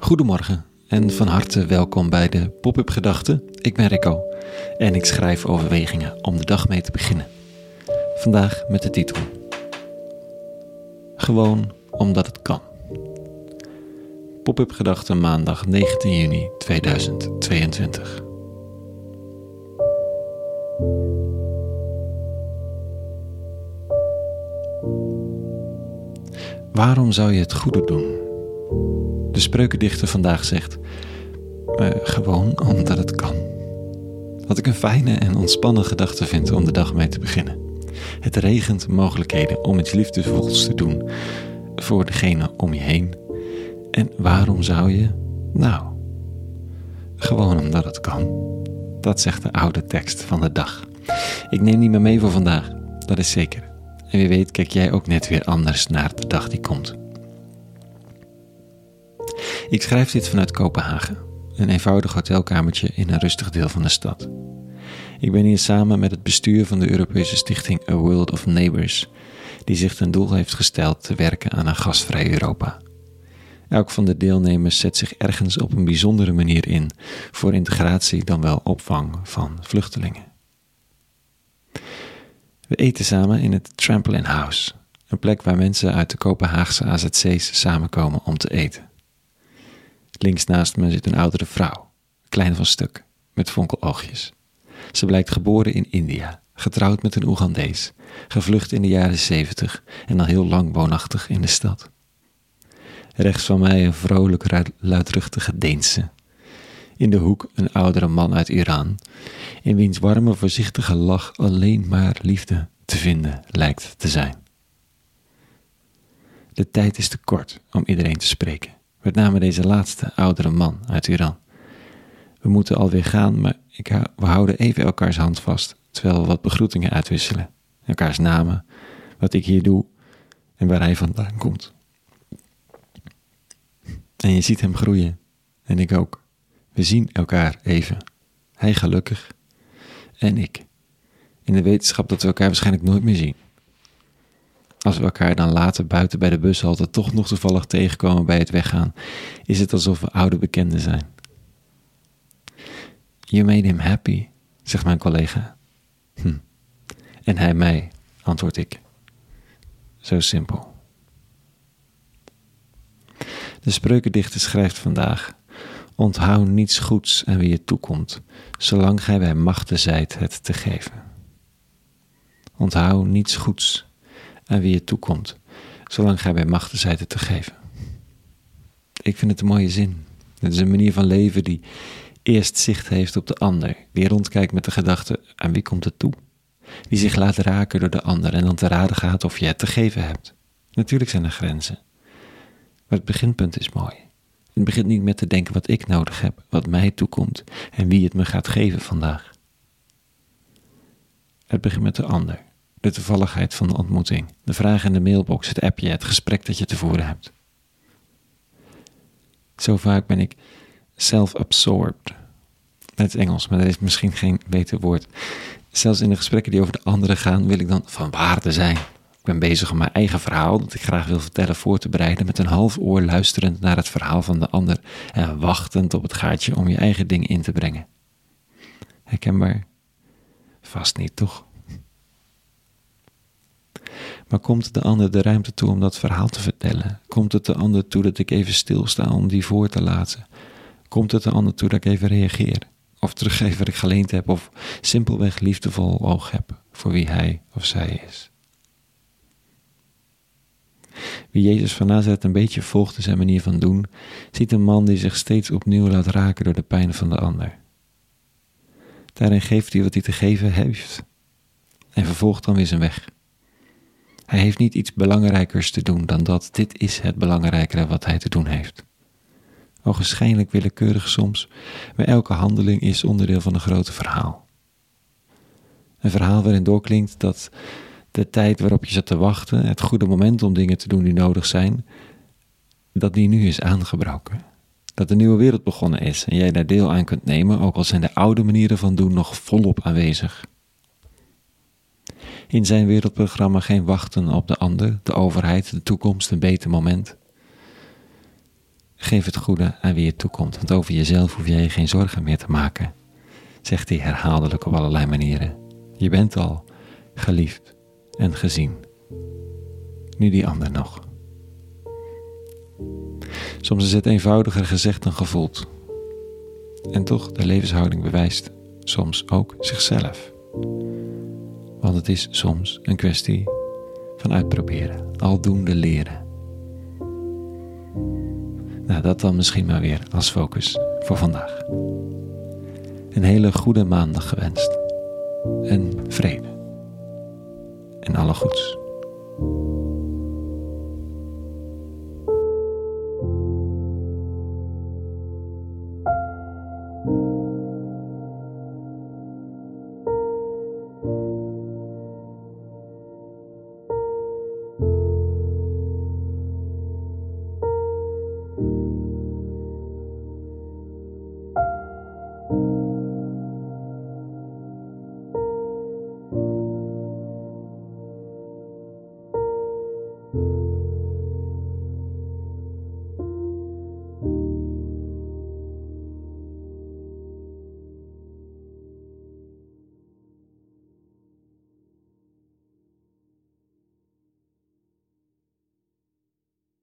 Goedemorgen en van harte welkom bij de Pop-up Gedachten. Ik ben Rico en ik schrijf overwegingen om de dag mee te beginnen. Vandaag met de titel Gewoon omdat het kan. Pop-up Gedachten maandag 19 juni 2022. Waarom zou je het goede doen? De spreukendichter vandaag zegt: uh, Gewoon omdat het kan. Wat ik een fijne en ontspannen gedachte vind om de dag mee te beginnen. Het regent mogelijkheden om iets liefdevols te doen voor degene om je heen. En waarom zou je? Nou, gewoon omdat het kan. Dat zegt de oude tekst van de dag. Ik neem niet meer mee voor vandaag, dat is zeker. En wie weet kijk jij ook net weer anders naar de dag die komt. Ik schrijf dit vanuit Kopenhagen, een eenvoudig hotelkamertje in een rustig deel van de stad. Ik ben hier samen met het bestuur van de Europese stichting A World of Neighbors, die zich ten doel heeft gesteld te werken aan een gastvrij Europa. Elk van de deelnemers zet zich ergens op een bijzondere manier in voor integratie dan wel opvang van vluchtelingen. We eten samen in het Trampoline House, een plek waar mensen uit de Kopenhaagse AZC's samenkomen om te eten. Links naast me zit een oudere vrouw, klein van stuk, met fonkeloogjes. Ze blijkt geboren in India, getrouwd met een Oegandees, gevlucht in de jaren zeventig en al heel lang woonachtig in de stad. Rechts van mij een vrolijk, luidruchtige Deense. In de hoek een oudere man uit Iran, in wiens warme, voorzichtige lach alleen maar liefde te vinden lijkt te zijn. De tijd is te kort om iedereen te spreken. Met name deze laatste, oudere man uit Iran. We moeten alweer gaan, maar ik, we houden even elkaars hand vast, terwijl we wat begroetingen uitwisselen. Elkaars namen, wat ik hier doe en waar hij vandaan komt. En je ziet hem groeien. En ik ook. We zien elkaar even. Hij gelukkig. En ik. In de wetenschap dat we elkaar waarschijnlijk nooit meer zien. Als we elkaar dan later buiten bij de bushalte toch nog toevallig tegenkomen bij het weggaan, is het alsof we oude bekenden zijn. You made him happy, zegt mijn collega. Hm. En hij mij, antwoord ik. Zo simpel. De spreukendichter schrijft vandaag: Onthoud niets goeds aan wie je toekomt, zolang gij bij machten zijt het te geven. Onthoud niets goeds aan wie je toekomt, zolang gij bij machten zijt het te geven. Ik vind het een mooie zin. Het is een manier van leven die eerst zicht heeft op de ander, die rondkijkt met de gedachte aan wie komt het toe, die zich laat raken door de ander en dan te raden gaat of je het te geven hebt. Natuurlijk zijn er grenzen, maar het beginpunt is mooi. Het begint niet met te denken wat ik nodig heb, wat mij toekomt en wie het me gaat geven vandaag. Het begint met de ander de toevalligheid van de ontmoeting, de vraag in de mailbox, het appje, het gesprek dat je te voeren hebt. Zo vaak ben ik self-absorbed. Het Engels, maar dat is misschien geen beter woord. Zelfs in de gesprekken die over de anderen gaan, wil ik dan van waarde zijn. Ik ben bezig om mijn eigen verhaal, dat ik graag wil vertellen, voor te bereiden, met een half oor luisterend naar het verhaal van de ander en wachtend op het gaatje om je eigen ding in te brengen. Herkenbaar? Vast niet, toch? Maar komt de ander de ruimte toe om dat verhaal te vertellen? Komt het de ander toe dat ik even stilsta om die voor te laten? Komt het de ander toe dat ik even reageer? Of teruggeef wat ik geleend heb, of simpelweg liefdevol oog heb voor wie hij of zij is? Wie Jezus van Nazareth een beetje volgt in zijn manier van doen, ziet een man die zich steeds opnieuw laat raken door de pijn van de ander. Daarin geeft hij wat hij te geven heeft en vervolgt dan weer zijn weg. Hij heeft niet iets belangrijkers te doen dan dat dit is het belangrijkere wat hij te doen heeft. Ogenschijnlijk willekeurig soms, maar elke handeling is onderdeel van een grote verhaal. Een verhaal waarin doorklinkt dat de tijd waarop je zat te wachten, het goede moment om dingen te doen die nodig zijn, dat die nu is aangebroken. Dat de nieuwe wereld begonnen is en jij daar deel aan kunt nemen, ook al zijn de oude manieren van doen nog volop aanwezig in zijn wereldprogramma geen wachten op de ander, de overheid, de toekomst, een beter moment. Geef het goede aan wie je toekomt, want over jezelf hoef jij je geen zorgen meer te maken, zegt hij herhaaldelijk op allerlei manieren. Je bent al geliefd en gezien. Nu die ander nog. Soms is het eenvoudiger gezegd dan gevoeld. En toch, de levenshouding bewijst soms ook zichzelf. Want het is soms een kwestie van uitproberen, aldoende leren. Nou, dat dan misschien maar weer als focus voor vandaag. Een hele goede maandag gewenst. En vrede. En alle goeds.